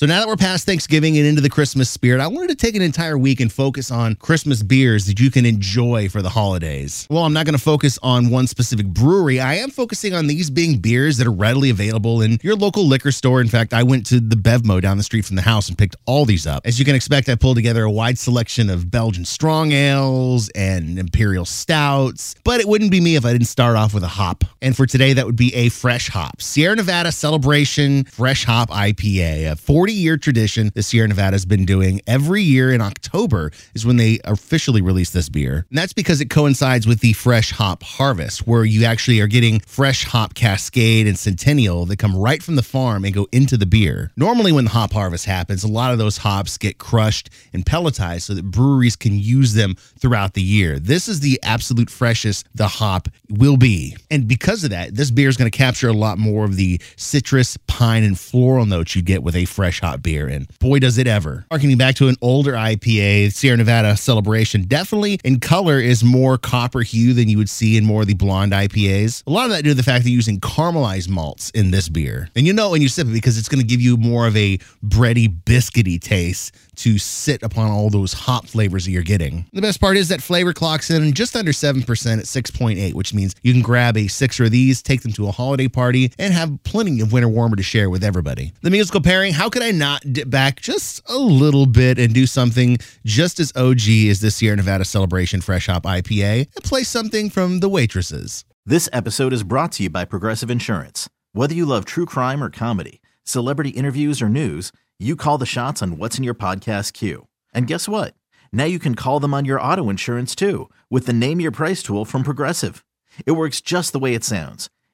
So now that we're past Thanksgiving and into the Christmas spirit, I wanted to take an entire week and focus on Christmas beers that you can enjoy for the holidays. Well, I'm not going to focus on one specific brewery. I am focusing on these being beers that are readily available in your local liquor store. In fact, I went to the Bevmo down the street from the house and picked all these up. As you can expect, I pulled together a wide selection of Belgian strong ales and imperial stouts, but it wouldn't be me if I didn't start off with a hop. And for today, that would be a fresh hop. Sierra Nevada Celebration Fresh Hop IPA, a 40 year tradition the Sierra Nevada has been doing. Every year in October is when they officially release this beer. And that's because it coincides with the fresh hop harvest, where you actually are getting fresh hop Cascade and Centennial that come right from the farm and go into the beer. Normally, when the hop harvest happens, a lot of those hops get crushed and pelletized so that breweries can use them throughout the year. This is the absolute freshest the hop will be. And because of that, this beer is going to capture a lot more of the citrus, pine, and floral notes you get with a fresh hop beer. And boy, does it ever. Harkening back to an older IPA, Sierra Nevada Celebration, definitely in color is more copper hue than you would see in more of the blonde IPAs. A lot of that due to the fact they're using caramelized malts in this beer. And you know when you sip it because it's going to give you more of a bready, biscuity taste to sit upon all those hop flavors that you're getting. The best part is that flavor clocks in just under 7% at 6.8, which means you can grab a six of these, take them to a holiday party, and have plenty of winter warmer to share with everybody. The musical pairing, how could I not dip back just a little bit and do something just as OG as this Sierra Nevada Celebration Fresh Hop IPA and play something from The Waitresses? This episode is brought to you by Progressive Insurance. Whether you love true crime or comedy, celebrity interviews or news, you call the shots on what's in your podcast queue. And guess what? Now you can call them on your auto insurance too with the Name Your Price tool from Progressive. It works just the way it sounds.